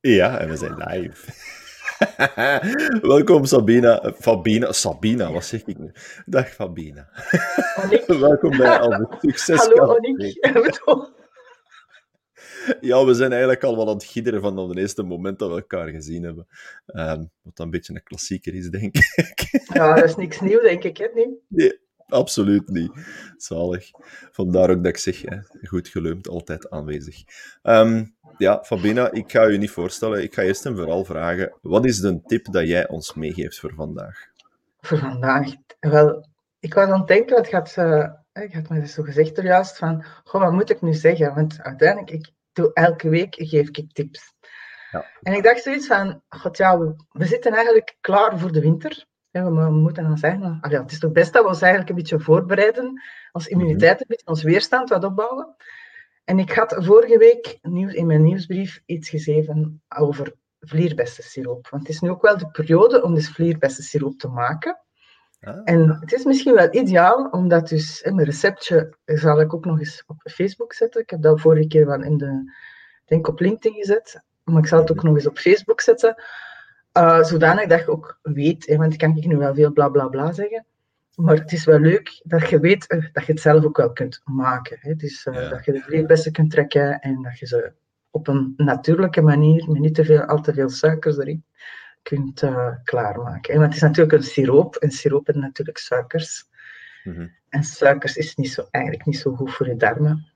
Ja, en we zijn live. Welkom Sabina. Fabina. Sabina, wat zeg ik nu? Dag Fabina. Welkom bij al succes. Hallo Oniek. Ja, we zijn eigenlijk al wat aan het gidderen van het eerste moment dat we elkaar gezien hebben. Um, wat een beetje een klassieker is, denk ik. Ja, dat is niks nieuw, denk ik, hè? Nee, nee absoluut niet. Zalig. Vandaar ook dat ik zeg, hè, goed geleumd, altijd aanwezig. Um, ja, Fabina, ik ga je niet voorstellen. Ik ga eerst en vooral vragen, wat is de tip dat jij ons meegeeft voor vandaag? Voor vandaag? Wel, ik was aan het denken, het gaat, uh, ik had me zo gezegd er juist van, goh, wat moet ik nu zeggen? Want uiteindelijk, ik doe elke week, geef ik tips. Ja. En ik dacht zoiets van, god ja, we, we zitten eigenlijk klaar voor de winter. we, moeten dan zeggen, ah, ja, het is toch best dat we ons eigenlijk een beetje voorbereiden, ons immuniteit mhm. een beetje, ons weerstand wat opbouwen. En ik had vorige week in mijn nieuwsbrief iets geschreven over vlierbessensiroop. Want het is nu ook wel de periode om dus vlierbessensiroop te maken. Ah. En het is misschien wel ideaal, omdat dus mijn receptje zal ik ook nog eens op Facebook zetten. Ik heb dat vorige keer wel in de, denk op LinkedIn gezet, maar ik zal het ook nog eens op Facebook zetten. Uh, zodanig dat je ook weet, hè, want kan ik nu wel veel bla bla bla zeggen. Maar het is wel leuk dat je weet eh, dat je het zelf ook wel kunt maken. Hè. Dus uh, dat je de vleerbessen kunt trekken en dat je ze op een natuurlijke manier, met niet te veel, al te veel suikers erin, kunt uh, klaarmaken. Want het is natuurlijk een siroop en siroop heeft natuurlijk suikers. Mm -hmm. En suikers is niet zo, eigenlijk niet zo goed voor je darmen.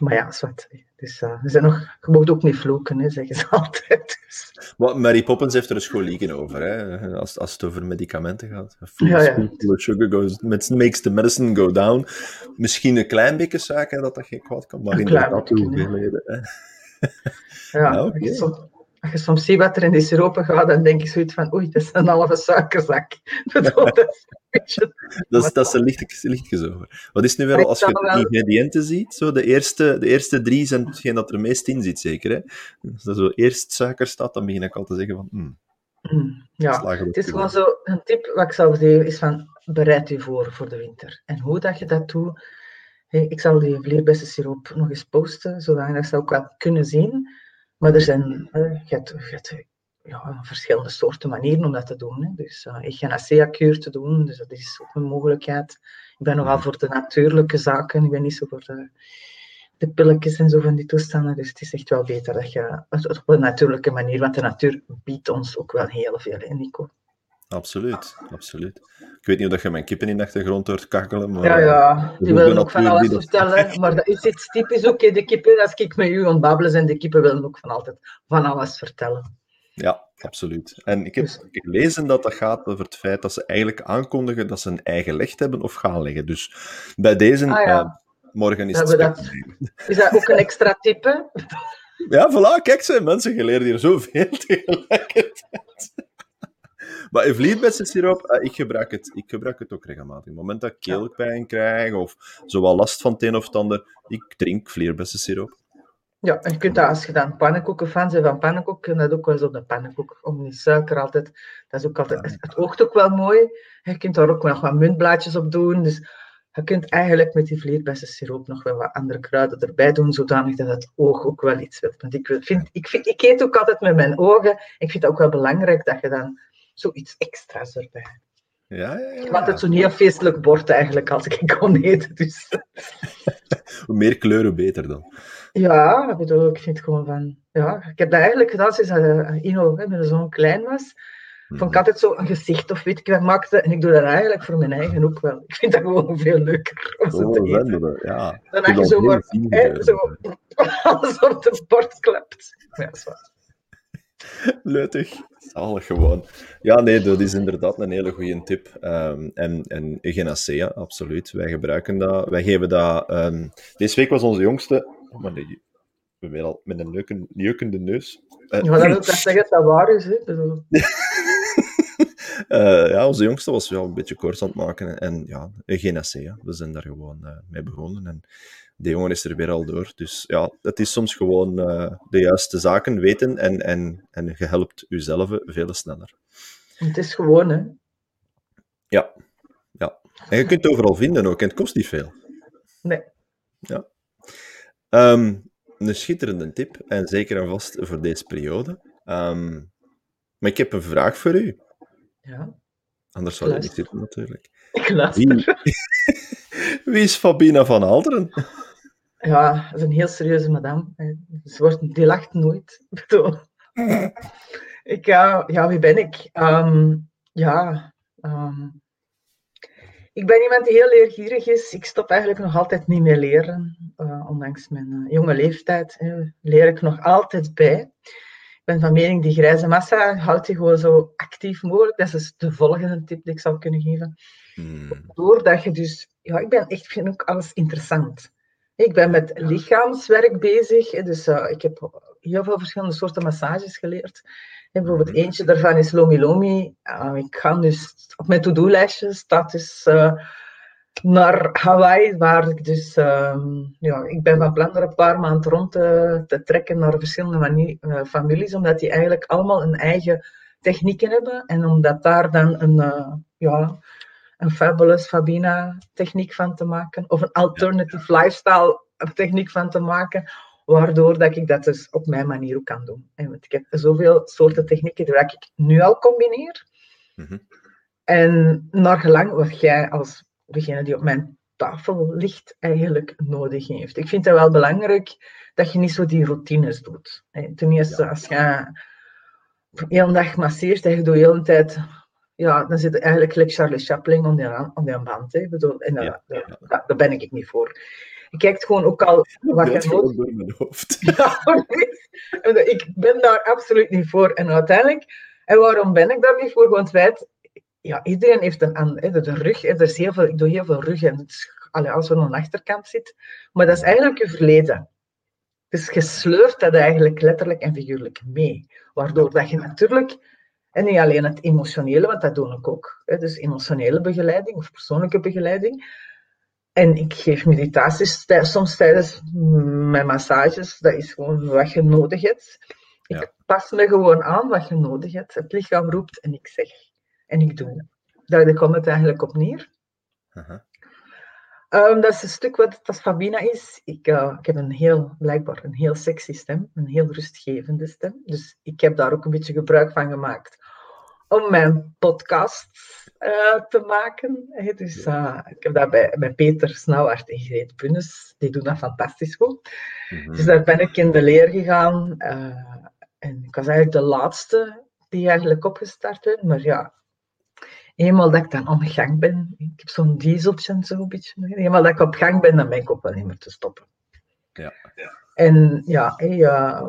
Maar ja, zwart. Dus, uh, zijn nog, je mag ook niet vloeken, hè, zeggen ze altijd. Dus. Maar Mary Poppins heeft er een scholieken over, hè, als, als het over medicamenten gaat. Food, ja, ja. sugar goes, makes the medicine go down. Misschien een klein beetje suiker, dat dat geen kwaad kan, maar inderdaad hoeveelheden. Ja, ja okay als je soms ziet wat er in die siropen gaat, dan denk ik zoiets van, oei, dat is een halve suikerzak. dat, is, dat, is, dat is een licht, lichtjes over. Wat is nu wel, als je de ingrediënten ziet, zo de, eerste, de eerste drie zijn hetgeen dat er meest in zit, zeker? Hè? Als er zo eerst suiker staat, dan begin ik al te zeggen van, hmm, mm, ja, het is gewoon zo, een tip wat ik zou geven is van, bereid je voor voor de winter. En hoe dat je dat doet, ik zal die vleerbessensiroop nog eens posten, zodat je dat ook wel kunnen zien. Maar er zijn je hebt, ja, verschillende soorten manieren om dat te doen. Hè. Dus uh, echinacea-kuur te doen, dus dat is ook een mogelijkheid. Ik ben nogal voor de natuurlijke zaken, ik ben niet zo voor de, de pilletjes en zo van die toestanden. Dus het is echt wel beter dat je op een natuurlijke manier, want de natuur biedt ons ook wel heel veel, hè. Absoluut, absoluut. Ik weet niet of je mijn kippen in de achtergrond hoort kakelen, maar... Ja, ja, die willen ook van alles vertellen, maar dat is iets typisch ook, de kippen, als ik met u aan babbelen zijn, de kippen willen ook van altijd van alles vertellen. Ja, absoluut. En ik heb dus- gelezen dat dat gaat over het feit dat ze eigenlijk aankondigen dat ze een eigen licht hebben of gaan leggen. Dus bij deze, ah, ja. uh, morgen is het dat, Is dat ook een extra tip, Ja, voilà, kijk, ze mensen geleerd hier zoveel tegelijkertijd. Maar vlierbessensiroop, uh, ik, gebruik het, ik gebruik het ook regelmatig. Op het moment dat ik keelpijn krijg of zowel last van het een of het ander, ik drink vlierbessensiroop. Ja, en je kunt dat, als je dan pannenkoeken fan bent van pannenkoek, kun je dat ook wel eens op de pannenkoek. Om die suiker altijd, dat is ook altijd, het oogt ook wel mooi. Je kunt daar ook nog wat muntblaadjes op doen. Dus je kunt eigenlijk met die vlierbessensiroop nog wel wat andere kruiden erbij doen, zodanig dat het oog ook wel iets wil. Want ik, vind, ik, vind, ik eet ook altijd met mijn ogen. Ik vind het ook wel belangrijk dat je dan zoiets extra's erbij. Ja, ja, ja. Want het zo niet een feestelijk bord eigenlijk als ik kon eten. Dus. Hoe meer kleuren, beter dan. Ja, ik, bedoel, ik vind gewoon van... Ja, ik heb dat eigenlijk gedaan sinds uh, Ino hè, mijn zoon klein was. Vond ik mhm. altijd zo een gezicht of weet ik wat maakte. En ik doe dat eigenlijk voor mijn eigen ook wel. Ik vind dat gewoon veel leuker. Om oh, te eten. ja. Dan heb je zo, hè, zo alles op de bord klept. Ja, dat is waar. Leutig. Zalig gewoon. Ja, nee, dat is inderdaad een hele goede tip. Um, en, en Eugenacea, absoluut. Wij gebruiken dat. Wij geven dat... Um, deze week was onze jongste... Oh, maar nee, we weer al met een neukende neus. Uh, ja, dat wil zeggen dat dat waar is. Hè? uh, ja, onze jongste was wel een beetje kort aan het maken. En ja, Eugenacea, we zijn daar gewoon uh, mee begonnen. En de jongen is er weer al door. Dus ja, het is soms gewoon uh, de juiste zaken weten en, en, en je helpt jezelf veel sneller. Het is gewoon, hè? Ja. ja. En je kunt het overal vinden ook, en het kost niet veel. Nee. Ja. Um, een schitterende tip. En zeker en vast voor deze periode. Ehm, maar ik heb een vraag voor u. Ja. Anders zou je niet zitten, natuurlijk. Ik luister. Wie, Wie is Fabina van Alderen? Ja, dat is een heel serieuze madame. Ze wordt, die lacht nooit. ik, ja, ja, wie ben ik? Ehm, ja, ehm, ik ben iemand die heel leergierig is. Ik stop eigenlijk nog altijd niet meer leren. Uh, ondanks mijn uh, jonge leeftijd leer ik nog altijd bij. Ik ben van mening, die grijze massa houdt je gewoon zo actief mogelijk. Dat is dus de volgende tip die ik zou kunnen geven. Hmm. Doordat je dus... Ja, ik ben echt, vind ook alles interessant. Ik ben met lichaamswerk bezig. Dus uh, ik heb heel veel verschillende soorten massages geleerd. En bijvoorbeeld mhm. eentje daarvan is Lomi Lomi. Uh, ik ga dus op mijn to-do-lijstje staat dus uh, naar Hawaii, waar ik dus, uh, ja, ik ben van plan er een paar maanden rond te, te trekken naar verschillende uh, families, omdat die eigenlijk allemaal een eigen technieken hebben. En omdat daar dan een, uh, ja, een fabulous Fabina techniek van te maken, of een alternative lifestyle techniek van te maken, waardoor dat ik dat dus op mijn manier ook kan doen. En ik heb zoveel soorten technieken die ik nu al combineer. Mhm. En naar gelang wat jij als degene die op mijn tafel ligt eigenlijk nodig heeft. Ik vind het wel belangrijk dat je niet zo die routines doet. Ten eerste, als je een dag masseert en je doet de hele tijd ja, dan zit eigenlijk gelijk Charlie Chaplin om die, die band. Hè. Bedoel, en ja, ja. daar ben ik niet voor. Je kijkt gewoon ook al wat je nodig door mijn hoofd. Ja, ik ben daar absoluut niet voor. En uiteindelijk, en waarom ben ik daar niet voor? Want feit, ja, iedereen heeft een de, de rug. Er is heel veel, ik doe heel veel rug en als er aan de achterkant zit. Maar dat is eigenlijk je verleden. Dus je sleurt dat eigenlijk letterlijk en figuurlijk mee. Waardoor dat je natuurlijk en niet alleen het emotionele, want dat doe ik ook. Hè, dus emotionele begeleiding of persoonlijke begeleiding. En ik geef meditaties soms tijdens mijn massages. Dat is gewoon wat je nodig hebt. Ik pas me gewoon aan wat je nodig hebt. Het lichaam roept en ik zeg. En ik doe. Daar komt het eigenlijk op neer. Um, dat is een stuk wat als Fabina is. Ik, uh, ik heb een heel, blijkbaar een heel sexy stem, een heel rustgevende stem. Dus ik heb daar ook een beetje gebruik van gemaakt om mijn podcast uh, te maken. Dus uh, ik heb dat bij, bij Peter Snauwaard en Greet Bunnes. Die doen dat fantastisch goed. Mm -hmm. Dus daar ben ik in de leer gegaan. En ik was eigenlijk de laatste die eigenlijk opgestart werd. Maar ja, eenmaal dat ik dan aan gang ben, ik heb zo'n dieseltje en zo een beetje. Eenmaal dat ik op gang ben, dan ben ik ook wel niet meer te stoppen. Ja. En ja, hey,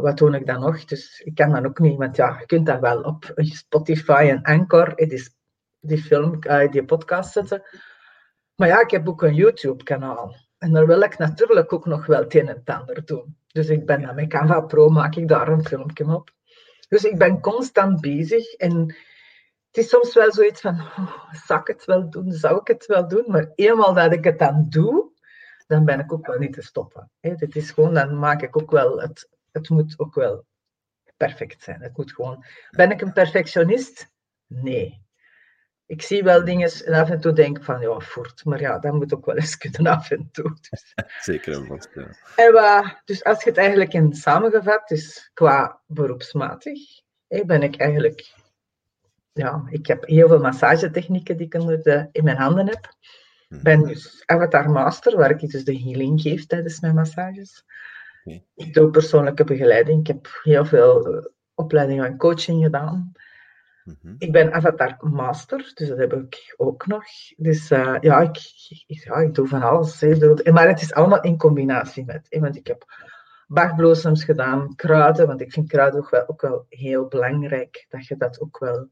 wat doe ik dan nog? Dus ik kan dan ook niet, want ja, je kunt dat wel op Spotify en Anchor, het is die film, uh, die podcast zetten. Maar ja, ik heb ook een YouTube-kanaal. En daar wil ik natuurlijk ook nog wel het een en het ander doen. Dus ik ben dan met Canva Pro, maak ik daar een filmpje op. Dus ik ben constant bezig en het is soms wel zoiets van, oh, zou ik het wel doen, zou ik het wel doen? Maar eenmaal dat ik het dan doe, dan ben ik ook wel niet te stoppen. Het is gewoon, dan maak ik ook wel, het, het moet ook wel perfect zijn. Het moet gewoon, ben ik een perfectionist? Nee. Ik zie wel dingen en af en toe denk ik van, ja, voort. Maar ja, dat moet ook wel eens kunnen af en toe. Dus. Zeker ja. En, uh, dus als je het eigenlijk in samengevat, dus qua beroepsmatig, ben ik eigenlijk... Ja, ik heb heel veel massagetechnieken die ik in mijn handen heb. Ik ben dus Avatar Master, waar ik dus de healing geef tijdens mijn massages. Ik doe persoonlijke begeleiding. Ik heb heel veel uh, opleidingen en coaching gedaan. Mhm. Ik ben Avatar Master, dus dat heb ik ook nog. Dus uh, ja, ik, ik, ja, ik doe van alles. Hè. Maar het is allemaal in combinatie met. Hè, want ik heb bachbloesems gedaan, kruiden, want ik vind kruiden ook wel, ook wel heel belangrijk. Dat je dat ook wel,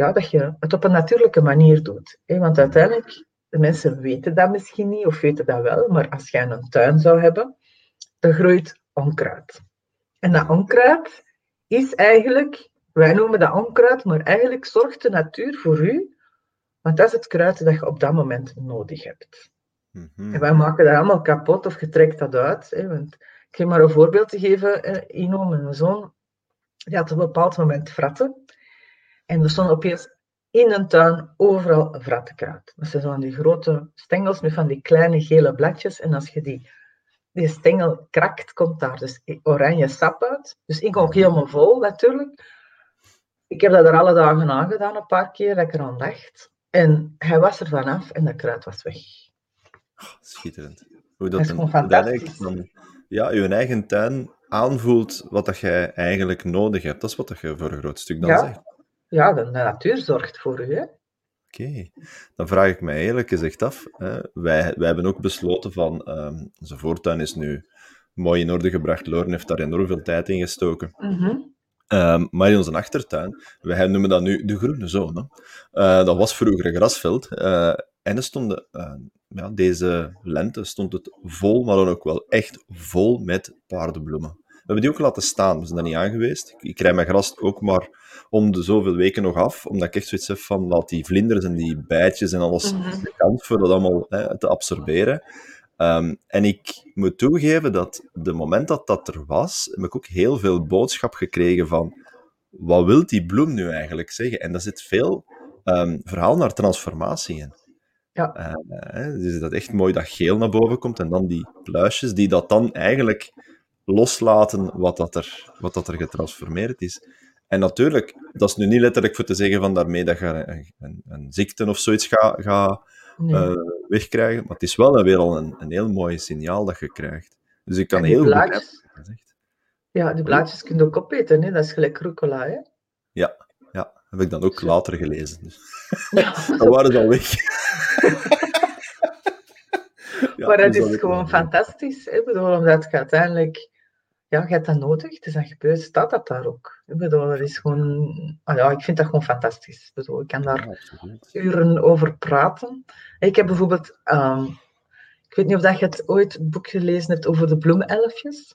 ja, dat je het op een natuurlijke manier doet. Hè. Want uiteindelijk de mensen weten dat misschien niet of weten dat wel, maar als jij een tuin zou hebben, dan groeit onkruid. En dat onkruid is eigenlijk, wij noemen dat onkruid, maar eigenlijk zorgt de natuur voor u, want dat is het kruid dat je op dat moment nodig hebt. Mhm. En wij maken dat allemaal kapot of je trekt dat uit. Hè, want ik ga maar een voorbeeld te geven. Ino, mijn zoon, die had op een bepaald moment fratten. En er stond opeens in een tuin overal vrattenkruid. Dat zijn zo die grote stengels met van die kleine gele bladjes. En als je die die stengel krakt, komt daar dus oranje sap uit. Dus ik ook helemaal vol natuurlijk. Ik heb dat er alle dagen aangedaan, een paar keer, dat ik aan dacht. En hij was er vanaf en dat kruid was weg. Oh, schitterend. Hoe dat, dat is fantastisch. Dan, ja, je eigen tuin aanvoelt wat dat jij eigenlijk nodig hebt. Dat is wat dat je voor een groot stuk dan ja. zegt. Ja, de natuur zorgt voor u, hè. Oké, dan vraag ik mij eerlijk gezegd af. wij, wij hebben ook besloten van, um, onze voortuin is nu mooi in orde gebracht. Loren heeft daar enorm veel tijd in gestoken. Mm Um, maar in onze achtertuin, wij noemen dat nu de groene zone. Uh, dat was vroeger een grasveld. Uh, en er stonden, uh, ja, deze lente stond het vol, maar dan ook wel echt vol met paardenbloemen. We hebben die ook laten staan, we zijn daar niet aan geweest. Ik, ik krijg mijn gras ook maar om de zoveel weken nog af, omdat ik echt zoiets heb van, laat die vlinders en die bijtjes en alles Mhm. de kans voor dat allemaal hè, te absorberen. Um, en ik moet toegeven dat de moment dat dat er was, heb ik ook heel veel boodschap gekregen van wat wil die bloem nu eigenlijk zeggen? En daar zit veel um, verhaal naar transformatie in. Ja. Uh, dus dat echt mooi dat geel naar boven komt en dan die pluisjes die dat dan eigenlijk loslaten wat dat er, wat dat er getransformeerd is. En natuurlijk, dat is nu niet letterlijk voor te zeggen van daarmee dat je een, een, een ziekte of zoiets gaat ga, Nee. uh, wegkrijgen. Maar het is wel weer al een, een heel mooi signaal dat je krijgt. Dus ik kan heel goed blaadjes? zegt. Ja, die blaadjes kun je ook opeten, hè. Dat is gelijk rucola, hè. Ja, ja, heb ik dan ook later gelezen. Dus. Ja. dan waren ze al weg. Ja, maar dat is gewoon fantastisch. Ik bedoel, omdat je uiteindelijk... Ja, je hebt dat nodig. Het is dat gebeurd, staat dat daar ook. Ik bedoel, dat is gewoon... Ah ja, ik vind dat gewoon fantastisch. Ik bedoel, ik kan daar Ja, uren over praten. Ik heb bijvoorbeeld... ehm, ik weet niet of dat je het ooit het boek gelezen hebt over de bloemenelfjes.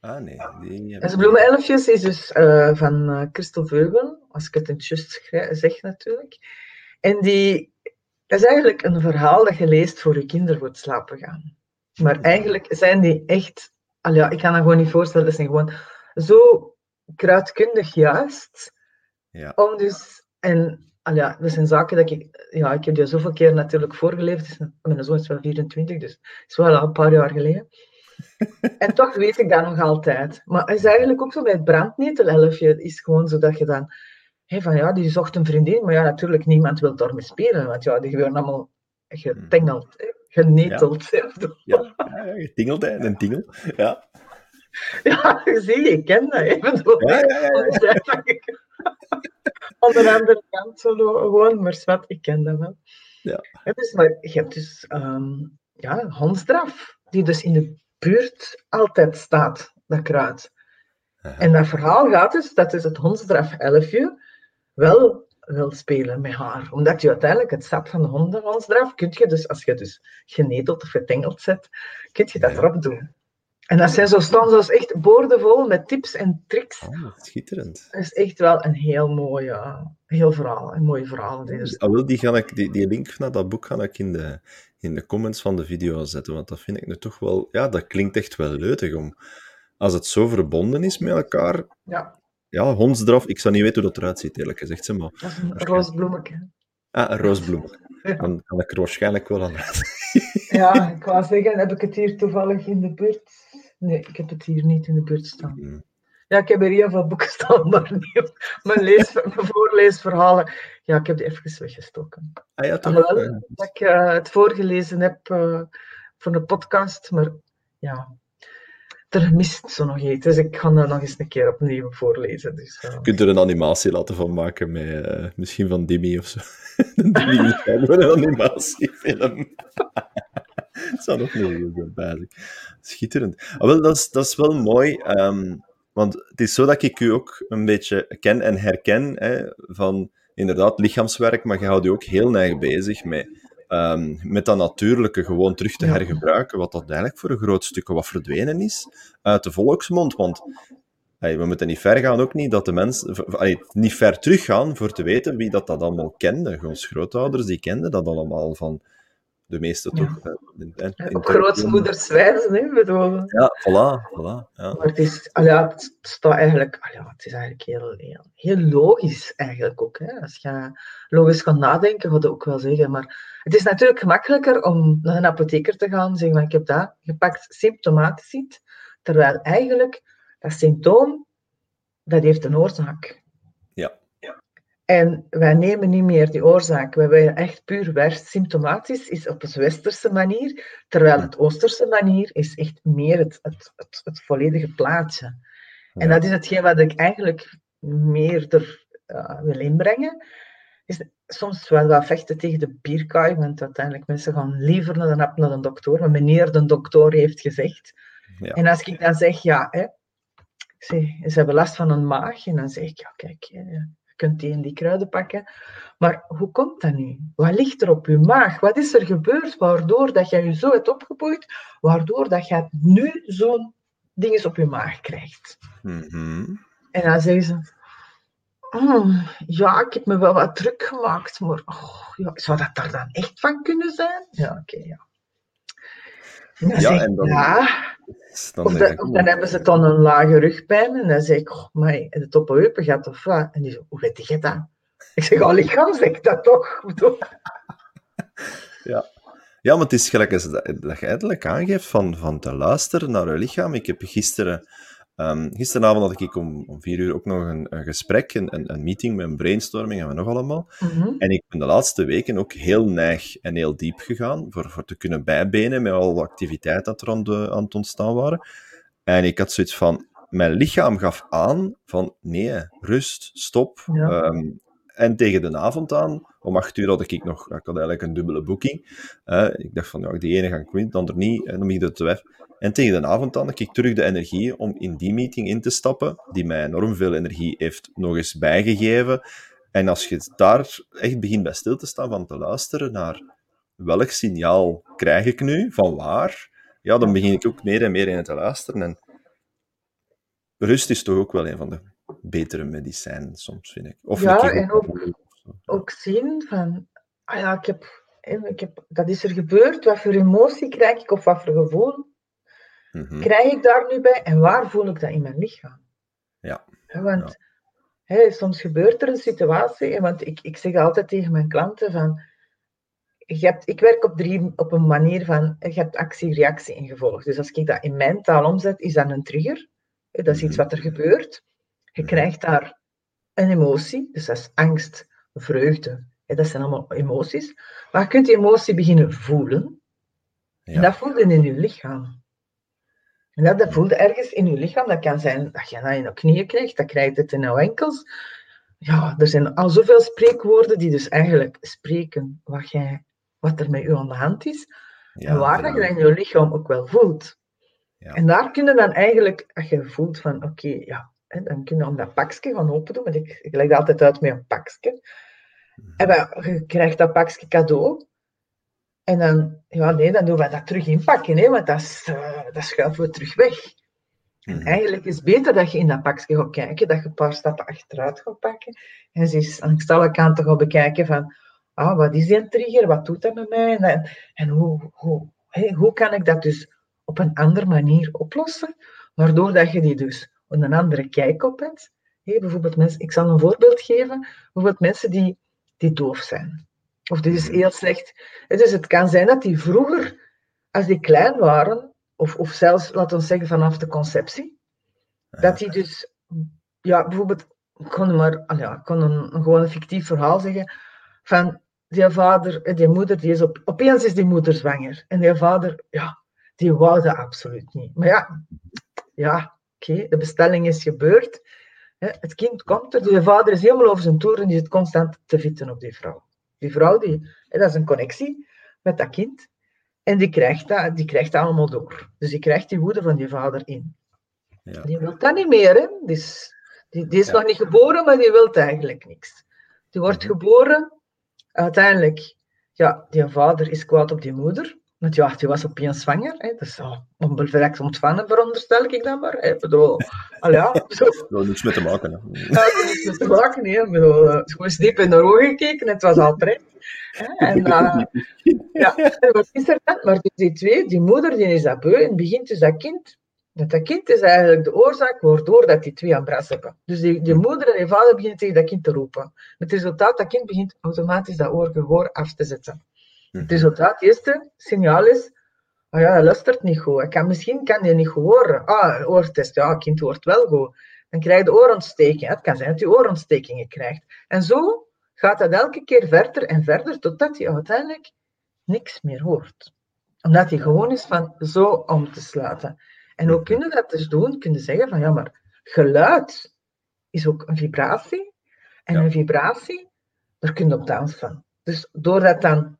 Ah, nee. Die heb Dus bloemenelfjes is dus eh, van eh Christel Veugel, als ik het in het zeg natuurlijk. En die, dat is eigenlijk een verhaal dat je leest voor je kinderen voor het slapen gaan. Maar eigenlijk zijn die echt, al ja, ik kan dat gewoon niet voorstellen, dat zijn gewoon zo kruidkundig juist. Ja. Om dus, en al ja, dat zijn zaken dat ik, ja, ik heb die zoveel keer natuurlijk voorgeleefd. Dus mijn zoon is wel 24, dus het is wel al een paar jaar geleden. En toch weet ik dat nog altijd. Maar het is eigenlijk ook zo bij het brandnetelelfje. Het is gewoon zo dat je dan... Hé, van ja, die zocht een vriendin. Maar ja, natuurlijk, niemand wil daarmee spelen. Want ja, die gebeuren allemaal getengeld. hè, Geneteld. Ja, ja, ja, hè, een tingel. Ja. Ja, zie je, ik ken dat. bedoel, Ja, ja, ja, ja. Aan de andere kant gewoon, maar zwart, ik ken dat wel. Ja. Dus, maar je hebt dus ehm ja, hondsdraf, die dus in de buurt altijd staat, dat kruid. Aha. En dat verhaal gaat dus dat dus het hondsdraf elfje wel wil spelen met haar. Omdat je uiteindelijk het sap van de hondenhondsdraf, kun je dus, als je dus geneteld of getengeld zet, kun je dat Ja. erop doen. En dat zijn zo staan zoals echt boordevol met tips en tricks. Oh, schitterend. Dat is echt wel een heel mooi, ja, heel verhaal, een mooi verhaal. Die er Dus, ah, wel, die, ga ik, die, die link naar dat boek ga ik in de, in de comments van de video zetten, want dat vind ik nu toch wel... Ja, dat klinkt echt wel leutig om... Als het zo verbonden is met elkaar... Ja, Ja, hondsdraf, ik zou niet weten hoe dat eruit ziet, eerlijk gezegd. Zeg maar. dat is een roosbloemetje. Ah, een roosbloem. Ja. Dan kan ik er waarschijnlijk wel aan. Ja, ik wou zeggen, heb ik het hier toevallig in de buurt? Nee, ik heb het hier niet in de buurt staan. Hmm. Ja, ik heb hier heel veel boeken staan, maar niet op mijn, lees, mijn voorleesverhalen. Ja, ik heb die even weggestoken. Ah ja, toch? Dat ik eh, het voorgelezen heb eh, voor de podcast, maar ja, er mist zo nog iets. Dus ik ga dat nog eens een keer opnieuw voorlezen. Dus, eh, Je kunt er een animatie laten van maken met eh, misschien van Dimmy of zo. Een een animatiefilm. Dat zou nog bij zijn. Schitterend. Ah, wel, dat, is, dat is wel mooi, ehm, want het is zo dat ik u ook een beetje ken en herken hè, van inderdaad lichaamswerk, maar je houdt je ook heel erg bezig met, ehm, met dat natuurlijke gewoon terug te hergebruiken, wat dat eigenlijk voor een groot stuk wat verdwenen is uit de volksmond. Want Hey, we moeten niet ver gaan ook niet, dat de mensen... niet ver teruggaan voor te weten wie dat, dat allemaal kende. Ons grootouders, die kenden dat allemaal van de meeste toch. In, grootmoeders wijzen, hè, bedoel. Ja, voilà. voilà ja. Maar het is, ja, het staat eigenlijk, ja, het is eigenlijk heel, heel, heel, logisch eigenlijk ook. Hè. Als je logisch gaat nadenken, gaat het ook wel zeggen. Maar het is natuurlijk gemakkelijker om naar een apotheker te gaan en zeggen, ik heb dat gepakt symptomatisch, terwijl eigenlijk dat symptoom, dat heeft een oorzaak. En wij nemen niet meer die oorzaak. We willen echt puur werst. Symptomatisch is op een westerse manier, terwijl het oosterse manier is echt meer het, het, het, het volledige plaatje. En dat is hetgeen wat ik eigenlijk meer er uh, wil inbrengen. Is soms wel wat vechten tegen de bierkaai, want uiteindelijk mensen gaan liever naar de, naar de dokter, maar meneer de dokter heeft gezegd. Ja. En als ik dan zeg, ja, hè, ze, ze hebben last van een maag, en dan zeg ik, ja, kijk, kunt die en die kruiden pakken. Maar hoe komt dat nu? Wat ligt er op je maag? Wat is er gebeurd waardoor dat je je zo hebt opgeboeid, waardoor dat je nu zo'n ding op je maag krijgt? Mm En dan zeggen ze, oh, ja, ik heb me wel wat druk gemaakt, maar oh, ja, zou dat daar dan echt van kunnen zijn? Ja, oké, ja. ja, en dan... ja, dan, of, dan hebben ze dan een lage rugpijn en dan zeg ik, oh, maar op heupen gaat of wat? En die zo, hoe weet je dat? Ik zeg, al lichaam zeg dat toch? ja. ja, maar het is gelijk als dat, dat je eigenlijk aangeeft van, van te luisteren naar je lichaam. Ik heb gisteren, um, gisteravond had ik om, om vier uur ook nog een, een gesprek, een, een meeting met een brainstorming en we nog allemaal. Mhm. En ik ben de laatste weken ook heel neig en heel diep gegaan, voor, voor te kunnen bijbenen met al de activiteiten dat er aan, de, aan het ontstaan waren. En ik had zoiets van, mijn lichaam gaf aan van nee, rust, stop. Ehm, en tegen de avond aan, om acht uur had ik nog, ik had eigenlijk een dubbele boeking. Uh, ik dacht van, ja, die ene ga ik winnen, de ander niet. En dan begint het te weg. En tegen de avond dan had ik terug de energie om in die meeting in te stappen, die mij enorm veel energie heeft nog eens bijgegeven. En als je daar echt begint bij stil te staan, van te luisteren naar welk signaal krijg ik nu, van waar, ja, dan begin ik ook meer en meer in te luisteren. En rust is toch ook wel een van de betere medicijnen soms, vind ik. Of ja, en ook, ook zien van, ah ja, ik heb, ik heb, dat is er gebeurd, wat voor emotie krijg ik of wat voor gevoel mhm. krijg ik daar nu bij en waar voel ik dat in mijn lichaam? Ja. want soms gebeurt er een situatie, want ik, ik zeg altijd tegen mijn klanten van, je hebt, ik werk op, drie, op een manier van, je hebt actie, reactie en gevolg. Dus als ik dat in mijn taal omzet, is dat een trigger. Dat is iets mhm. wat er gebeurt. Je mhm. krijgt daar een emotie, dus dat is angst, vreugde. Dat zijn allemaal emoties. Maar je kunt die emotie beginnen voelen. En dat voelt in je lichaam. En dat, dat voelde ergens in je lichaam. Dat kan zijn dat je dat in je knieën krijgt, dat krijgt het in je enkels. Ja, er zijn al zoveel spreekwoorden die dus eigenlijk spreken wat, jij, wat er met je aan de hand is. en waar dat je in je lichaam ook wel voelt. Ja. En daar kun je dan eigenlijk, als je voelt van, oké, ja, dan kun je om dat pakje gaan open doen. Want ik, ik leg dat altijd uit met een pakje. Mhm. En dan, je krijgt dat pakje cadeau. En dan, ja, nee, dan doen we dat terug inpakken, hè, want dat, is, uh, dat schuiven we terug weg. En mhm. eigenlijk is het beter dat je in dat pakje gaat kijken, dat je een paar stappen achteruit gaat pakken. En ze is aan de kant te gaan bekijken van, ah, wat is die trigger, wat doet dat met mij? En, en hoe, hoe, hey, hoe kan ik dat dus op een andere manier oplossen, waardoor dat je die dus een andere kijk op hebt. Hey, bijvoorbeeld mensen, ik zal een voorbeeld geven, bijvoorbeeld mensen die, die doof zijn. Of dit is heel slecht. Dus het kan zijn dat die vroeger, als die klein waren, of, of zelfs, laten we zeggen, vanaf de conceptie, dat die dus, ja, bijvoorbeeld, ik kon, maar, ja, kon een, gewoon een fictief verhaal zeggen, van die vader en die moeder, die is op, opeens is die moeder zwanger. En die vader, ja, die wou dat absoluut niet. Maar ja, ja oké, de bestelling is gebeurd. Het kind komt er, de vader is helemaal over zijn toer en die zit constant te vitten op die vrouw. Die vrouw, die, dat is een connectie met dat kind. En die krijgt dat, die krijgt dat allemaal door. Dus die krijgt die woede van die vader in. Ja. Die wil dat niet meer. Hè? Die is, die, die is nog niet geboren, maar die wil eigenlijk niks. Die wordt mhm. geboren. Uiteindelijk, ja, die vader is kwaad op die moeder. Want ja, die was opeens zwanger. Hè. Dus oh, onbevlekt ontvangen, veronderstel ik dan maar. Hè. Bedoel, al ja, zo. Dat niets mee te maken. Hè. Ja, mee te maken. Hè. Bedoel, uh, gewoon diep in de ogen gekeken, het was al terecht. En uh, ja, wat is er dan? Maar die twee, die moeder, die is dat beu en begint dus dat kind dat dat kind is eigenlijk de oorzaak waardoor dat die twee aan bras hebben. Dus die, die moeder en die vader beginnen tegen dat kind te roepen. Met het resultaat, dat kind begint automatisch dat oorgehoor af te zetten. Het mhm. resultaat, het eerste signaal is, oh ja, hij luistert niet goed. kan, misschien kan hij niet goed horen. Ah, oortest, ja, kind hoort wel goed. Dan krijg je de oorontsteking. Het kan zijn dat hij oorontstekingen krijgt. En zo gaat dat elke keer verder en verder, totdat hij uiteindelijk niks meer hoort. Omdat hij gewoon is van zo om te sluiten. En hoe kunnen dat dus doen? Kunnen zeggen van ja, maar geluid is ook een vibratie. En een vibratie, daar kun je op dansen. Dus door dat dan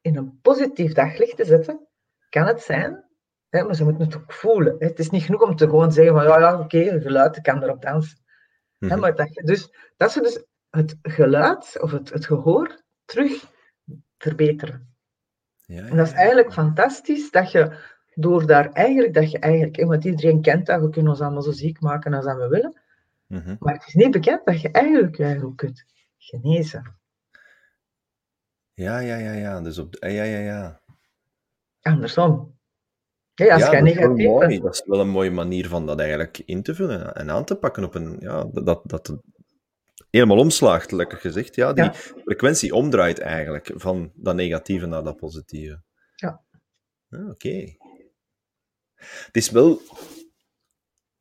in een positief daglicht te zetten, kan het zijn, hè, maar ze moeten het ook voelen. Hè. Het is niet genoeg om te gewoon zeggen van ja, ja oké, okay, geluid, kan erop dansen. hè, mhm. maar dat, dus, dat ze dus het geluid of het, het gehoor terug verbeteren. Ja, ja, en dat is eigenlijk fantastisch dat je door daar eigenlijk, dat je eigenlijk, want iedereen kent dat, we kunnen ons allemaal zo ziek maken als we willen, mhm. maar het is niet bekend dat je eigenlijk je ook kunt genezen. Ja, ja, ja, ja. Dus op, ja, ja, ja. Andersom. Ja, als ja, dat, negatief is dat is wel een mooie manier van dat eigenlijk in te vullen en aan te pakken op een, ja, dat, dat helemaal omslaagt, lekker gezegd. Ja, die frequentie omdraait eigenlijk van dat negatieve naar dat positieve. Ja. Ah, Oké. Het is wel...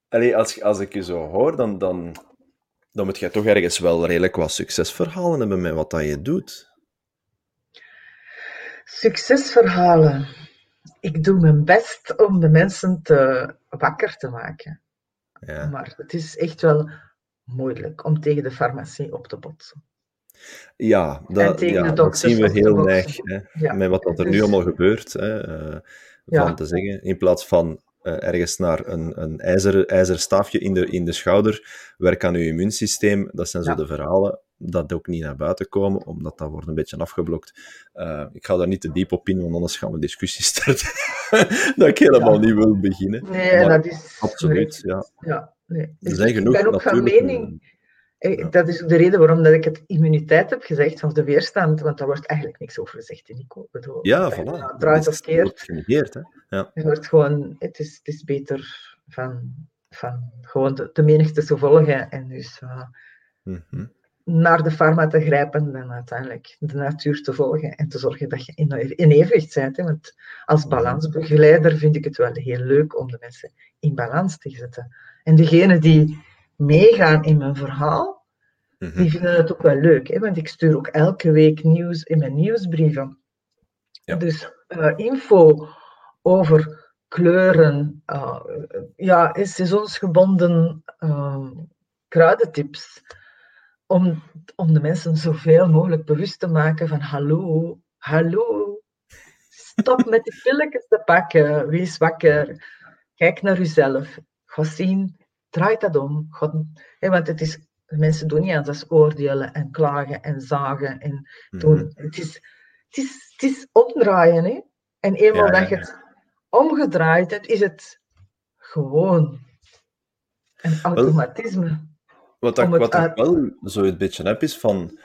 Allee, als, als ik je zo hoor, dan, dan, dan moet je toch ergens wel redelijk wat succesverhalen hebben met wat dat je doet. Succesverhalen. Ik doe mijn best om de mensen te wakker te maken. Ja. Maar het is echt wel moeilijk om tegen de farmacie op te botsen. Ja, dat, ja, dat zien we heel erg. Hè, met wat dat er nu dus- allemaal gebeurt. Hè, uh, van te zeggen. In plaats van uh, ergens naar een, een ijzer, ijzer staafje in de, in de schouder, werk aan je immuunsysteem. Dat zijn zo de verhalen dat ook niet naar buiten komen, omdat dat wordt een beetje afgeblokt. Uh, ik ga daar niet te diep op in, want anders gaan we discussies starten dat ik helemaal niet wil beginnen. Nee, dat is... Absoluut, ja. ja nee. er zijn genoeg, ik ben ook van mening eh, dat is de reden waarom dat ik het immuniteit heb gezegd, of de weerstand, want daar wordt eigenlijk niks over gezegd in Nico. Bedoel, ja, voilà. Draait of keert. Het hè? Ja. Het wordt gewoon, het is, het is beter van, van gewoon de, de menigte te volgen en dus uh, mm -hmm. naar de farma te grijpen dan uiteindelijk de natuur te volgen en te zorgen dat je in, in evenwicht bent. Hè? Want als mhm. balansbegeleider vind ik het wel heel leuk om de mensen in balans te zetten. En degene die meegaan in mijn verhaal, die mhm. vinden het ook wel leuk. Hè? Want ik stuur ook elke week nieuws in mijn nieuwsbrieven. Ja. Dus uh, info over kleuren, uh, ja, seizoensgebonden uh, kruidentips. Om, om de mensen zoveel mogelijk bewust te maken van hallo, hallo, stop met die pilletjes te pakken, wees wakker, kijk naar uzelf, ga zien draait dat om. God, hè, want het is, mensen doen niet anders oordelen en klagen en zagen en doen. Mhm. het, is, het, is, het is omdraaien. Hè? En eenmaal dat je het omgedraaid hebt, is het gewoon een automatisme. Wat, ik, wat ik wel zo een beetje heb, is van...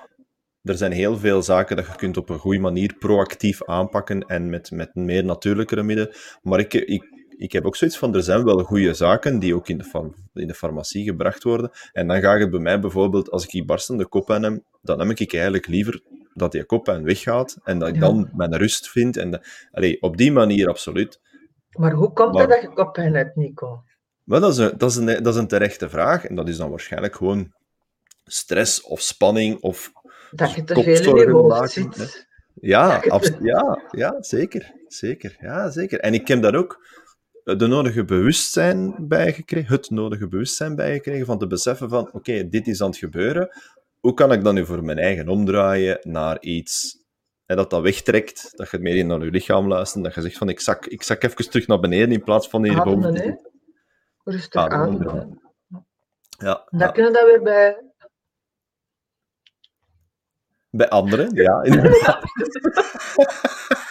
Er zijn heel veel zaken dat je kunt op een goede manier proactief aanpakken en met, met meer natuurlijkere middelen. Maar ik, ik ik heb ook zoiets van, er zijn wel goede zaken die ook in de, in de farmacie gebracht worden. En dan gaat het bij mij bijvoorbeeld, als ik die barstende koppijn heb, dan heb ik eigenlijk liever dat die koppijn weggaat en dat ik dan mijn rust vind. En de, op die manier absoluut. Maar hoe komt het dat je koppijn hebt, Nico? Wel, dat, is een, dat, is een, dat is een terechte vraag. En dat is dan waarschijnlijk gewoon stress of spanning of dat je te veel in je hoofd zit. Ja, ja, ja, zeker. Zeker. Ja, zeker. En ik heb dat ook de nodige bewustzijn bijgekregen, het nodige bewustzijn bijgekregen van te beseffen van, oké, dit is aan het gebeuren, hoe kan ik dan nu voor mijn eigen omdraaien naar iets en dat dat wegtrekt, dat je meer in naar je lichaam luistert, dat je zegt van, ik zak, ik zak even terug naar beneden in plaats van hier boven. Hè? Rustig ademen. Ja. Dan kunnen we dat weer bij... Bij anderen, ja.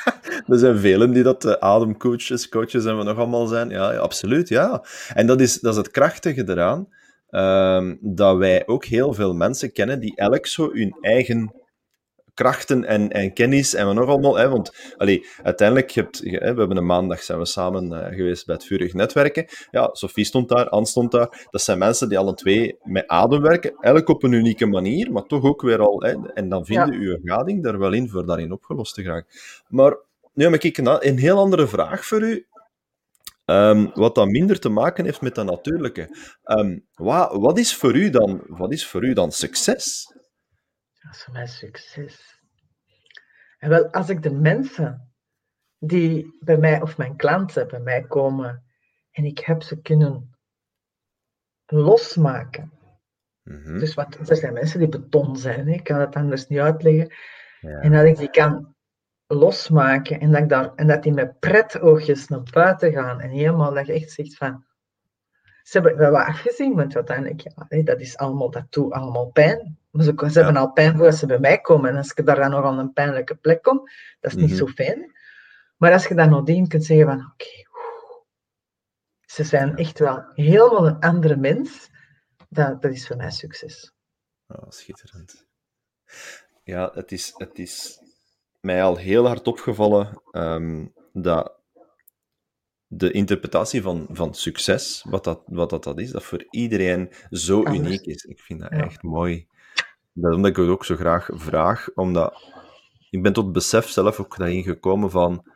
er zijn velen die dat uh, ademcoaches, coaches en we nog allemaal zijn. Ja, ja, absoluut, ja. En dat is, dat is het krachtige eraan, uh, dat wij ook heel veel mensen kennen die elk zo hun eigen krachten en, en kennis en we nog allemaal. Hè, want allee, uiteindelijk, je hebt, we hebben een maandag zijn we samen uh, geweest bij het Vurig Netwerken. Ja, Sophie stond daar, Anne stond daar. Dat zijn mensen die alle twee met adem werken, elk op een unieke manier, maar toch ook weer al. Hè, en dan vinden ja. uw gading daar wel in voor daarin opgelost te gaan. Maar nu heb ik een, een heel andere vraag voor u. Um, wat dan minder te maken heeft met dat natuurlijke. Um, wat, wat, is voor u dan, wat is voor u dan succes? Dat is voor mij succes. En wel, als ik de mensen die bij mij, of mijn klanten bij mij komen, en ik heb ze kunnen losmaken. Mm-hmm. Dus wat, er zijn mensen die beton zijn, ik kan het anders niet uitleggen. Ja. En dat ik die kan losmaken en dat, ik daar, en dat die met pret oogjes naar buiten gaan en helemaal dat je echt zegt van, ze hebben wel wat afgezien, want uiteindelijk, ja, dat is allemaal, dat doet allemaal pijn. Maar ze, ze hebben al pijn voordat ze bij mij komen. En als ik daar dan nog aan een pijnlijke plek kom, dat is niet mm-hmm. zo fijn. Maar als je dan nadien kunt zeggen van, oké, okay, ze zijn echt wel helemaal een andere mens, dat, dat is voor mij succes. Oh, schitterend. Ja, het is, het is mij al heel hard opgevallen um, dat de interpretatie van, van succes, wat dat, wat dat, dat is, dat voor iedereen zo Anders. uniek is. Ik vind dat ja. echt mooi. Dat omdat ik het ook zo graag vraag, omdat ik ben tot het besef zelf ook daarin gekomen van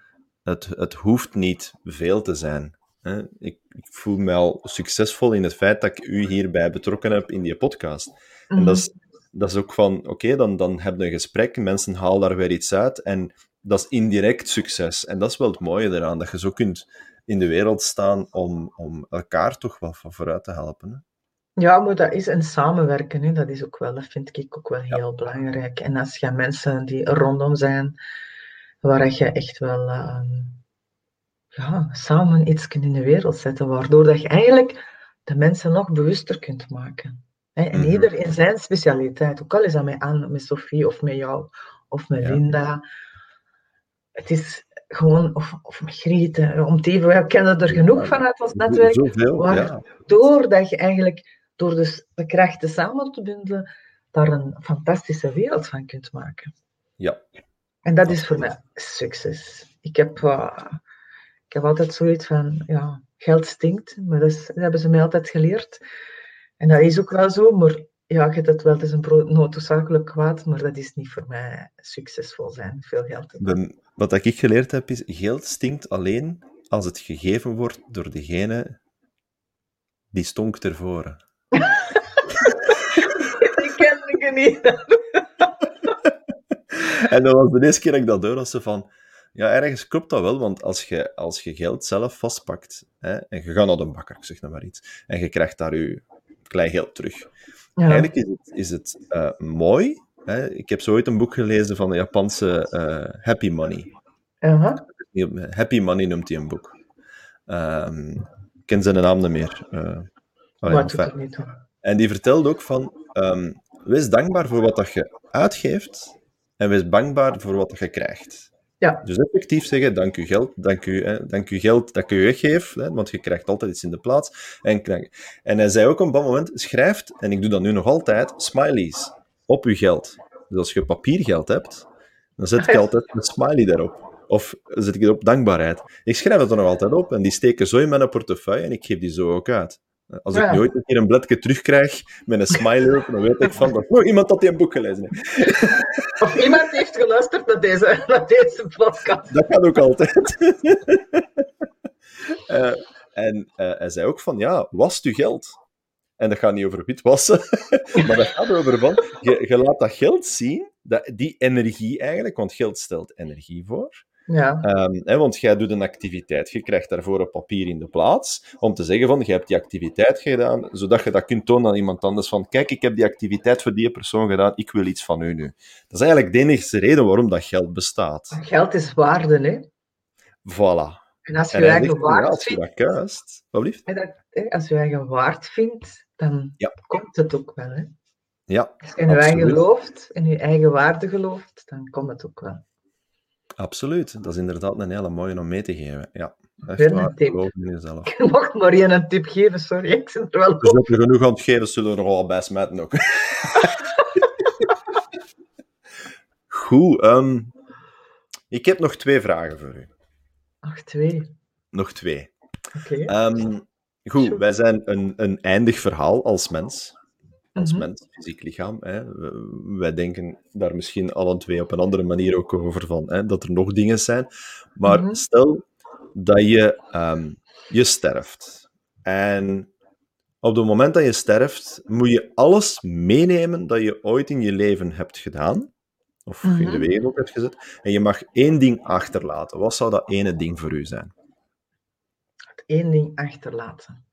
het, het hoeft niet veel te zijn. Hè? Ik, ik, voel me al succesvol in het feit dat ik u hierbij betrokken heb in die podcast. En dat is, dat is ook van, oké, okay, dan, dan heb je een gesprek, mensen halen daar weer iets uit en dat is indirect succes. En dat is wel het mooie eraan, dat je zo kunt in de wereld staan om, om elkaar toch wel van vooruit te helpen. Hè? Ja, maar dat is een samenwerken. Hè. Dat is ook wel, dat vind ik ook wel heel ja. belangrijk. En als je mensen die er rondom zijn, waar je echt wel uh, ja, samen iets kunt in de wereld zetten, waardoor dat je eigenlijk de mensen nog bewuster kunt maken. En mm-hmm. ieder in zijn specialiteit, ook al is dat met Anne, met Sophie of met jou of met ja. Linda. Het is gewoon, of, of met Griet, om te even, we kennen er genoeg vanuit ons netwerk. Zoveel, ja. dat je eigenlijk door dus de krachten samen te bundelen, daar een fantastische wereld van kunt maken. Ja. En dat is voor mij succes. Ik heb, uh, ik heb altijd zoiets van, ja, geld stinkt, maar dat, is, dat, hebben ze mij altijd geleerd. En dat is ook wel zo, maar ja, je hebt het wel, het is een noodzakelijk kwaad, maar dat is niet voor mij succesvol zijn, veel geld. Wat ik geleerd heb, is geld stinkt alleen als het gegeven wordt door degene die stonk ervoor. Die ken ik niet. en dat was de eerste keer dat ik dat door was, van... Ja, ergens klopt dat wel, want als je, als je geld zelf vastpakt, hè, en je gaat naar de bakker, ik zeg nou maar iets, en je krijgt daar je klein geld terug. Ja. Eigenlijk is het, is het uh, mooi. Hè? Ik heb zo ooit een boek gelezen van de Japanse uh, Happy Money. Uh-huh. Happy Money noemt hij een boek. Um, ik ken zijn naam niet meer. Wat doet niet. En die vertelde ook van, um, wees dankbaar voor wat dat je uitgeeft en wees dankbaar voor wat dat je krijgt. Ja. Dus effectief zeggen, dank u geld, dank u, hè, dank u geld dat ik u weggeef, hè, want je krijgt altijd iets in de plaats. En, en hij zei ook op een bepaald moment, schrijft, en ik doe dat nu nog altijd, smileys op uw geld. Dus als je papiergeld hebt, dan zet ik altijd een smiley daarop. Of zet ik het op dankbaarheid. Ik schrijf het er nog altijd op en die steken zo in mijn portefeuille en ik geef die zo ook uit. Als ik ja. nooit een keer een bladje terugkrijg met een smiley op, dan weet ik van dat nog iemand dat die een boek gelezen heeft. Of iemand heeft geluisterd naar deze, naar deze podcast. Dat kan ook altijd. uh, en uh, hij zei ook van, ja, wast uw geld. En dat gaat niet over witwassen, maar dat gaat over van, je, je laat dat geld zien, dat, die energie eigenlijk, want geld stelt energie voor. Ja. Um, hè, want jij doet een activiteit, je krijgt daarvoor een papier in de plaats om te zeggen van, je hebt die activiteit gedaan, zodat je dat kunt tonen aan iemand anders van, kijk, ik heb die activiteit voor die persoon gedaan, ik wil iets van u nu. Dat is eigenlijk de enige reden waarom dat geld bestaat. Geld is waarde, hè? Voilà. En als je je eigen waard als je dat Als je je eigen waard vindt, dan ja. komt het ook wel, hè? Ja, Als je in je eigen gelooft, in je eigen waarde gelooft, dan komt het ook wel. Absoluut. Dat is inderdaad een hele mooie om mee te geven. Ja. Echt waar. tip. Jezelf. Ik maar één een tip geven, sorry. Ik zit er wel Dus op. dat je genoeg aan het geven, zullen we er nog wel bij smijten ook. Goed. ehm, ik heb nog twee vragen voor u. Ach, twee. Nog twee. Oké. Ehm, goed, wij zijn een, een eindig verhaal als mens. Als Mhm. mens, fysiek lichaam. Hè. Wij denken daar misschien alle twee op een andere manier ook over van, hè, dat er nog dingen zijn. Maar Mhm. stel dat je, ehm, je sterft. En op het moment dat je sterft, moet je alles meenemen dat je ooit in je leven hebt gedaan. Of in de Mhm. wereld hebt gezet. En je mag één ding achterlaten. Wat zou dat ene ding voor u zijn? Eén ding achterlaten.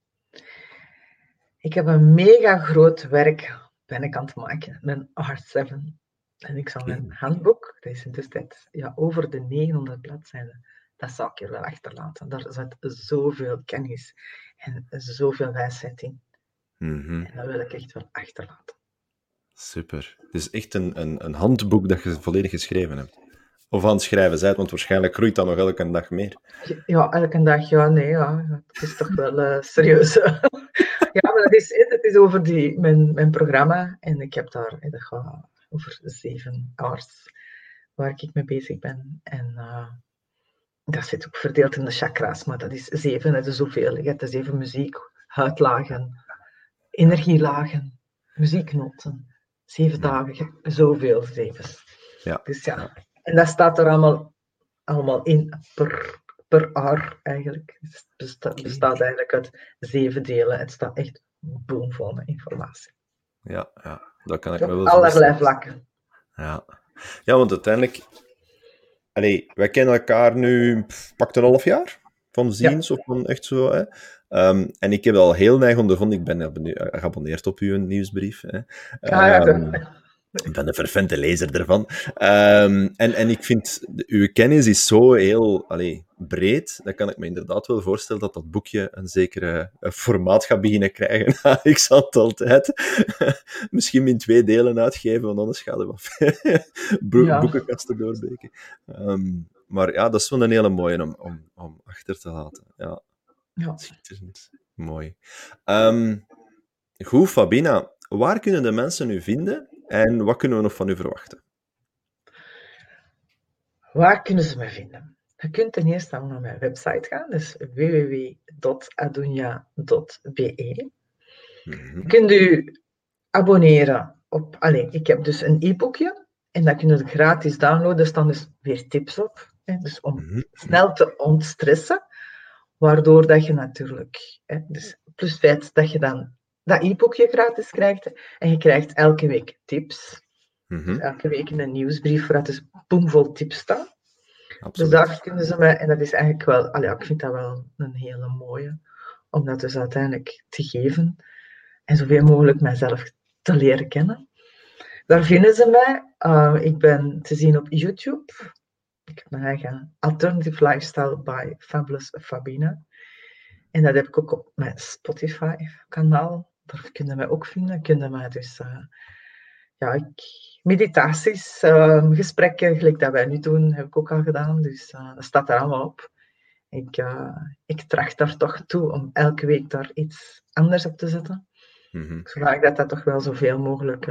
Ik heb een mega groot werk ben ik aan het maken, mijn R7. En ik zou mijn handboek, dat is in destijds ja, over de 900 bladzijden, dat zou ik er wel achterlaten. Daar zit zoveel kennis en zoveel wijsheid in. Mhm. En dat wil ik echt wel achterlaten. Super. Het is echt een, een, een handboek dat je volledig geschreven hebt. Of aan het schrijven bent, want waarschijnlijk groeit dat nog elke dag meer. Ja, elke dag, ja, nee, ja, het is toch wel eh, serieus. het is, het is over die, mijn, mijn programma en ik heb daar, dat gaat over zeven hours waar ik mee bezig ben. En eh, dat zit ook verdeeld in de chakra's, maar dat is zeven, het is zoveel. Je hebt zeven muziek, huidlagen, energielagen, muzieknoten, zeven dagen, zoveel zevens. Ja. Dus ja, en dat staat er allemaal, allemaal in per, per jaar eigenlijk. Het bestaat, bestaat eigenlijk uit zeven delen. Het staat echt boomvol met informatie. Ja, ja, dat kan ik me wel allerlei vlakken. Ja. ja, want uiteindelijk... Allee, wij kennen elkaar nu pff, pakt een half jaar van ziens of van echt zo. Hè? Ehm, en ik heb al heel neig ondervonden. Ik ben abonne- geabonneerd op uw nieuwsbrief. Hè? Ah, ja, Ehm, ik ben een fervente lezer ervan. Ehm, en, en ik vind, uw kennis is zo heel allee, breed, dat kan ik me inderdaad wel voorstellen dat dat boekje een zekere eh, formaat gaat beginnen krijgen na x aantal tijd. Misschien in twee delen uitgeven, want anders gaat er wat boek- Ja. boekenkasten doorbreken. Ehm, maar ja, dat is wel een hele mooie om, om, om achter te laten. Ja, Ja. schitterend. Mooi. Ehm, goed, Fabina, waar kunnen de mensen u vinden en wat kunnen we nog van u verwachten? Waar kunnen ze me vinden? Je kunt ten eerste naar mijn website gaan, dus www.adunya.be. Mhm. Je kunt u abonneren op... Allee, ik heb dus een e-boekje en dat kun je gratis downloaden. Er staan dus weer tips op. Hè, dus om Mhm. snel te ontstressen, waardoor dat je natuurlijk... Hè, dus plus het feit dat je dan dat e-boekje gratis krijgt en je krijgt elke week tips. Mhm. Elke week een nieuwsbrief waar dus boomvol tips staan. Dus daar kunnen ze mij, en dat is eigenlijk wel, allee, ik vind dat wel een hele mooie, om dat dus uiteindelijk te geven en zoveel mogelijk mijzelf te leren kennen. Daar vinden ze mij. Uh, ik ben te zien op YouTube. Ik heb mijn eigen Alternative Lifestyle by Fabulous Fabina. En dat heb ik ook op mijn Spotify-kanaal. Daar kunnen mij ook vinden. Kunnen mij dus, uh, ja, ik, meditaties, uh, gesprekken, gelijk dat wij nu doen, heb ik ook al gedaan. Dus uh, dat staat er allemaal op. Ik, uh, ik tracht daar toch toe om elke week daar iets anders op te zetten. Mhm. Zodat dat dat toch wel zoveel mogelijk.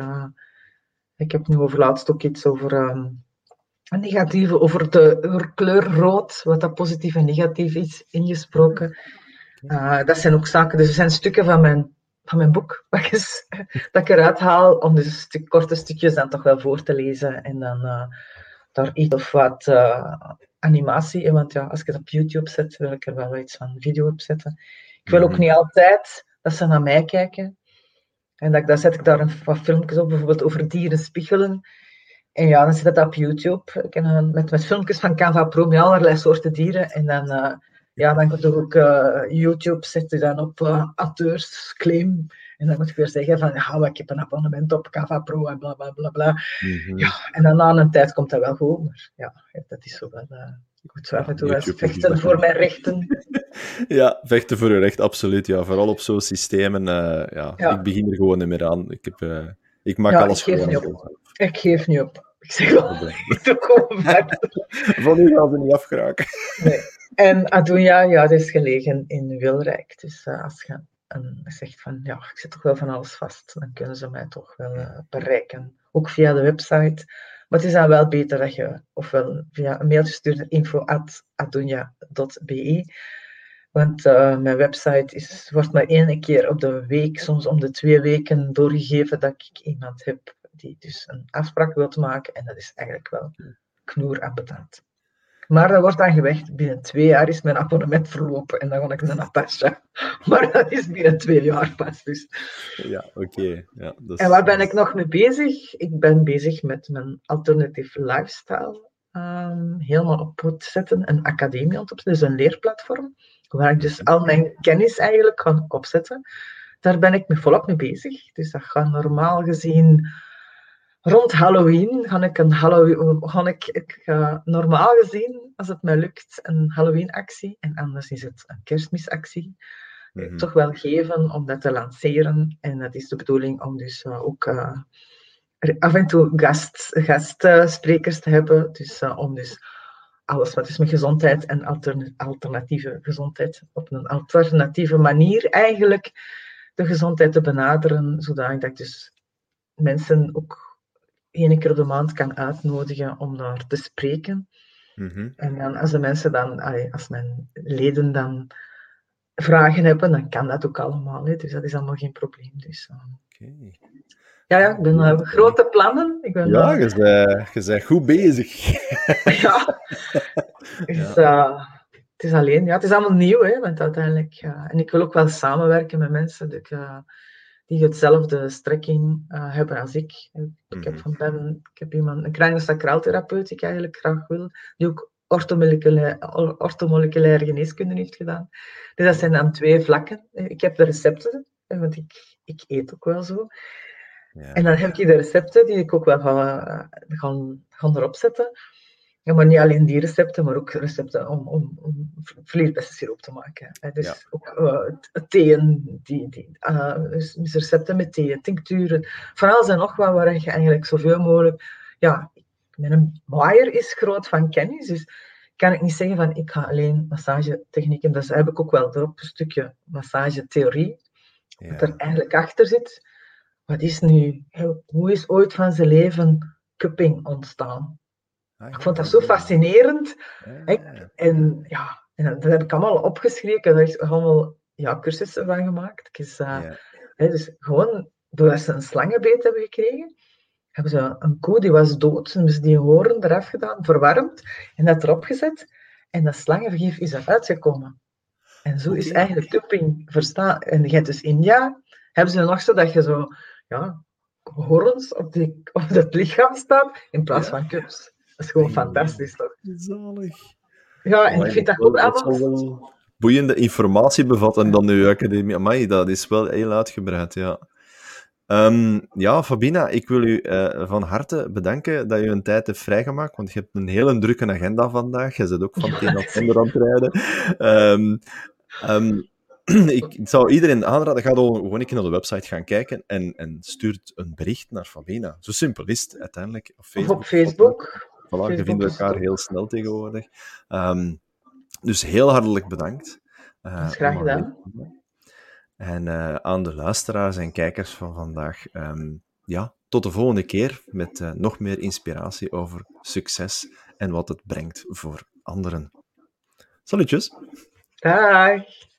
Ik heb nu over laatst ook iets over um, een negatieve, over de kleur rood, wat dat positief en negatief is ingesproken. Uh, dat zijn ook zaken, dus er zijn stukken van mijn, van mijn boek is, dat ik eruit haal, om dus stuk, korte stukjes dan toch wel voor te lezen en dan uh, daar iets of wat uh, animatie in, want ja, als ik het op YouTube zet, wil ik er wel iets van video op zetten. Ik wil ook niet altijd dat ze naar mij kijken. En dat, dan zet ik daar een, wat filmpjes op, bijvoorbeeld over dieren spiegelen. En ja, dan zit dat op YouTube. Ik heb een, met, met filmpjes van Canva Pro met allerlei soorten dieren. En dan, uh, ja, dan doe ik uh, YouTube, zet je dan op uh, auteursclaim. En dan moet ik weer zeggen van, ja, ik heb een abonnement op Canva Pro en bla bla bla bla. Mm-hmm. Ja, en dan na een tijd komt dat wel goed. Maar ja, dat is zo wel... ik moet zo af en toe vechten voor mijn rechten. Ja, vechten voor je recht, absoluut. Ja, vooral op zo'n systemen. Uh, ja, ja, Ik begin er gewoon niet meer aan. Ik, heb, uh, ik maak ja, alles ik geef gewoon niet op. Ik geef niet op. Ik zeg wel, ik doe gewoon verder. Van u gaan ze niet afgeraken. Nee. En Adunia, ja, dat is gelegen in Wilrijk. Dus uh, als je zegt van, ja, ik zit toch wel van alles vast, dan kunnen ze mij toch wel uh, bereiken. Ook via de website. Maar het is dan wel beter dat je ofwel via een mailtje stuurt naar. Want uh, mijn website is, wordt maar één keer op de week, soms om de twee weken doorgegeven dat ik iemand heb die dus een afspraak wil maken. En dat is eigenlijk wel knoer aan betaald. Maar dat wordt dan gewicht. Binnen twee jaar is mijn abonnement verlopen en dan ga ik naar Natasha. Maar dat is binnen twee jaar pas. Dus. Ja, oké. Ja, en waar ben ik nog mee bezig? Ik ben bezig met mijn alternatieve lifestyle um, helemaal op te zetten. Een academie op te zetten, dus een leerplatform. Waar ik dus al mijn kennis eigenlijk kan opzetten. Daar ben ik me volop mee bezig. Dus dat gaat normaal gezien rond Halloween ga ik een Halloween, ga ik, ik ga normaal gezien, als het mij lukt, een Halloween-actie en anders is het een kerstmisactie. Mm Toch wel geven om dat te lanceren. En dat is de bedoeling om dus uh, ook uh, af en toe gast, gastsprekers te hebben. Dus uh, om dus alles wat is met gezondheid en alternatieve gezondheid op een alternatieve manier eigenlijk de gezondheid te benaderen, zodat ik dus mensen ook één keer op de maand kan uitnodigen om daar te spreken. Mhm. En dan, als de mensen dan, als mijn leden dan vragen hebben, dan kan dat ook allemaal. Hè. Dus dat is allemaal geen probleem. Dus, uh... Ja, ja, ik ben uh, grote plannen. Ik ben, ja, je bent, je bent goed bezig. ja. Dus, uh, het is alleen, ja, het is allemaal nieuw, hè, want uiteindelijk, en ik wil ook wel samenwerken met mensen. Dus, die hetzelfde strekking uh, hebben als ik. Ik heb, mhm. van ben, ik heb iemand, een craniosacraaltherapeut die ik eigenlijk graag wil, die ook orthomoleculaire, orthomoleculaire geneeskunde heeft gedaan. Dus dat zijn dan twee vlakken. Ik heb de recepten, want ik, ik eet ook wel zo. Ja. En dan heb ik de recepten die ik ook wel ga, eh, gaan, gaan erop zetten. Ja, maar niet alleen die recepten, maar ook recepten om, om, om vleesbessensiroop te maken. Dus ook uh, theeën, die, die, uh, dus recepten met theeën, tincturen. Van alles en nog wat waar je eigenlijk zoveel mogelijk... Ja, mijn waaier is groot van kennis, dus kan ik niet zeggen van ik ga alleen massagetechnieken. Dus heb ik ook wel erop een stukje massagetheorie. Ja. Wat er eigenlijk achter zit. Wat is nu... Hoe is ooit van zijn leven cupping ontstaan? Ah, ik vond dat zo fascinerend. en ja, en dat heb ik allemaal opgeschreven. Ik heb er allemaal ja, cursussen van gemaakt. Dus, uh, dus gewoon, doordat ze een slangenbeet hebben gekregen, hebben ze een koe die was dood. Dus die horen eraf gedaan, verwarmd en dat erop gezet. En dat slangenvergif is eruit gekomen. En zo is eigenlijk tupping verstaan. En je hebt dus India, hebben ze nog zo dat je zo, ja, horens op, die, op het lichaam staat in plaats van cups. Dat is gewoon fantastisch, toch? Zalig. Ja, en ik vind dat ook allemaal... Boeiende informatie bevatten dan uw academie. Amai, dat is wel heel uitgebreid, ja. Um, ja, Fabina, ik wil u uh, van harte bedanken dat u een tijd hebt vrijgemaakt, want je hebt een hele drukke agenda vandaag. Je zit ook van het een naar het ander aan het rijden. Um, um, ik, zou iedereen aanraden, ga gewoon een keer naar de website gaan kijken en, en stuurt een bericht naar Fabina. Zo simpel is het uiteindelijk. Op Facebook. Of op Facebook. Voilà, je vindt elkaar heel snel tegenwoordig. Um, dus heel hartelijk bedankt. Uh, graag gedaan. En uh, aan de luisteraars en kijkers van vandaag, um, ja, tot de volgende keer met uh, nog meer inspiratie over succes en wat het brengt voor anderen. Salutjes. Dag.